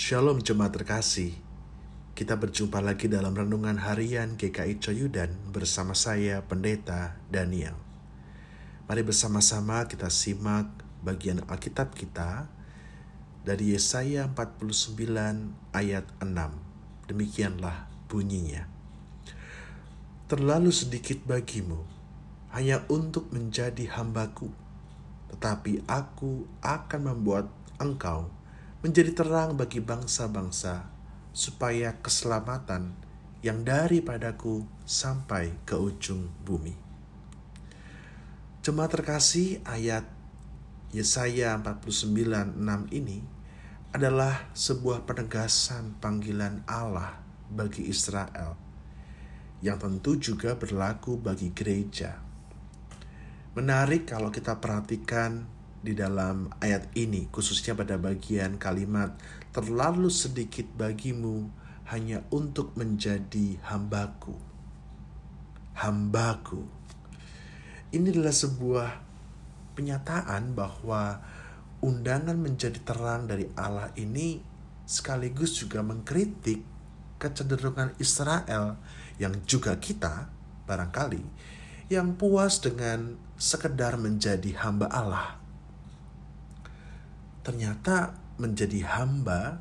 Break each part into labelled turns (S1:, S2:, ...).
S1: Shalom jemaat terkasih. Kita berjumpa lagi dalam renungan harian GKI Coyudan bersama saya Pendeta Daniel. Mari bersama-sama kita simak bagian Alkitab kita dari Yesaya 49 ayat 6. Demikianlah bunyinya. Terlalu sedikit bagimu hanya untuk menjadi hambaku, tetapi aku akan membuat engkau menjadi terang bagi bangsa-bangsa, supaya keselamatan yang daripadaku sampai ke ujung bumi. Jemaat terkasih ayat Yesaya 49:6 ini adalah sebuah penegasan panggilan Allah bagi Israel yang tentu juga berlaku bagi gereja. Menarik kalau kita perhatikan di dalam ayat ini, khususnya pada bagian kalimat "terlalu sedikit bagimu hanya untuk menjadi hambaku". Hambaku. Ini adalah sebuah penyataan bahwa undangan menjadi terang dari Allah ini sekaligus juga mengkritik kecenderungan Israel yang juga kita barangkali yang puas dengan sekedar menjadi hamba Allah. Ternyata menjadi hamba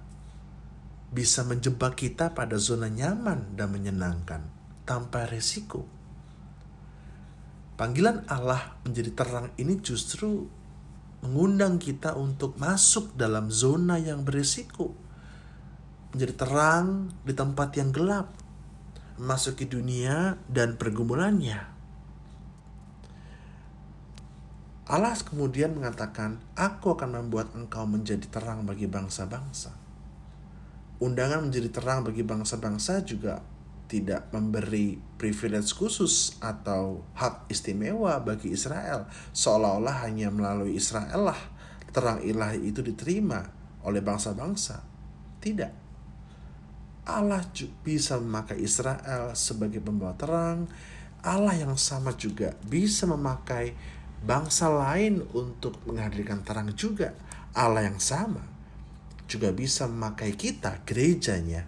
S1: bisa menjebak kita pada zona nyaman dan menyenangkan tanpa resiko. Panggilan Allah menjadi terang ini justru mengundang kita untuk masuk dalam zona yang berisiko. Menjadi terang di tempat yang gelap. Memasuki dunia dan pergumulannya. Allah kemudian mengatakan, Aku akan membuat engkau menjadi terang bagi bangsa-bangsa. Undangan menjadi terang bagi bangsa-bangsa juga tidak memberi privilege khusus atau hak istimewa bagi Israel, seolah-olah hanya melalui Israel lah terang ilahi itu diterima oleh bangsa-bangsa. Tidak. Allah bisa memakai Israel sebagai pembawa terang. Allah yang sama juga bisa memakai bangsa lain untuk menghadirkan terang juga. Allah yang sama juga bisa memakai kita, gerejanya,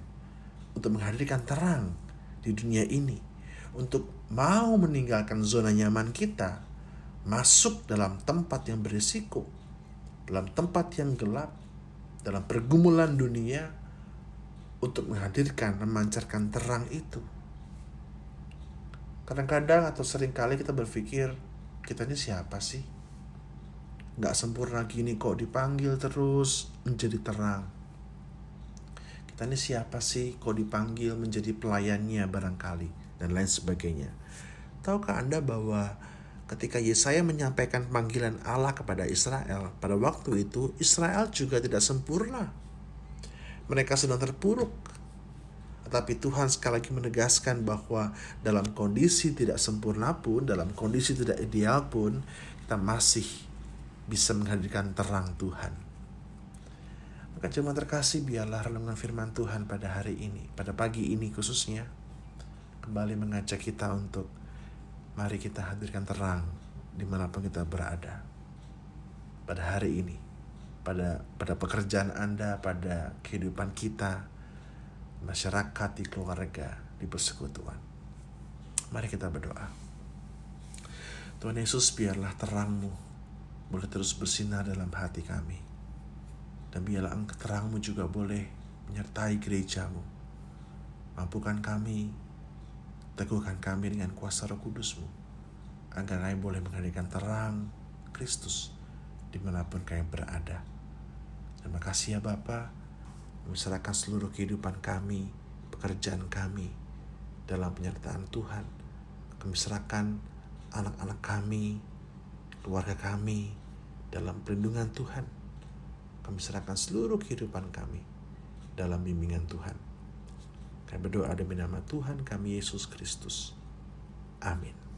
S1: untuk menghadirkan terang di dunia ini untuk mau meninggalkan zona nyaman kita, masuk dalam tempat yang berisiko, dalam tempat yang gelap, dalam pergumulan dunia untuk menghadirkan, memancarkan terang itu. Kadang-kadang atau sering kali kita berpikir, kita ini siapa sih? Gak sempurna gini kok dipanggil terus menjadi terang kita ini siapa sih kok dipanggil menjadi pelayannya barangkali dan lain sebagainya. Tahukah Anda bahwa ketika Yesaya menyampaikan panggilan Allah kepada Israel, pada waktu itu Israel juga tidak sempurna. Mereka sedang terpuruk. Tetapi Tuhan sekali lagi menegaskan bahwa dalam kondisi tidak sempurna pun, dalam kondisi tidak ideal pun, kita masih bisa menghadirkan terang Tuhan. Maka jemaat terkasih biarlah renungan firman Tuhan pada hari ini, pada pagi ini khususnya, kembali mengajak kita untuk mari kita hadirkan terang di mana pun kita berada. Pada hari ini, pada pada pekerjaan Anda, pada kehidupan kita, masyarakat, di keluarga, di persekutuan. Mari kita berdoa. Tuhan Yesus biarlah terangmu boleh terus bersinar dalam hati kami dan biarlah terangmu juga boleh menyertai gerejamu. Mampukan kami, teguhkan kami dengan kuasa roh kudusmu, agar kami boleh menghadirkan terang Kristus di mana pun kami berada. Terima kasih ya Bapa, menserahkan seluruh kehidupan kami, pekerjaan kami dalam penyertaan Tuhan. Kami serahkan anak-anak kami, keluarga kami dalam perlindungan Tuhan kami serahkan seluruh kehidupan kami dalam bimbingan Tuhan. Kami berdoa demi nama Tuhan kami Yesus Kristus. Amin.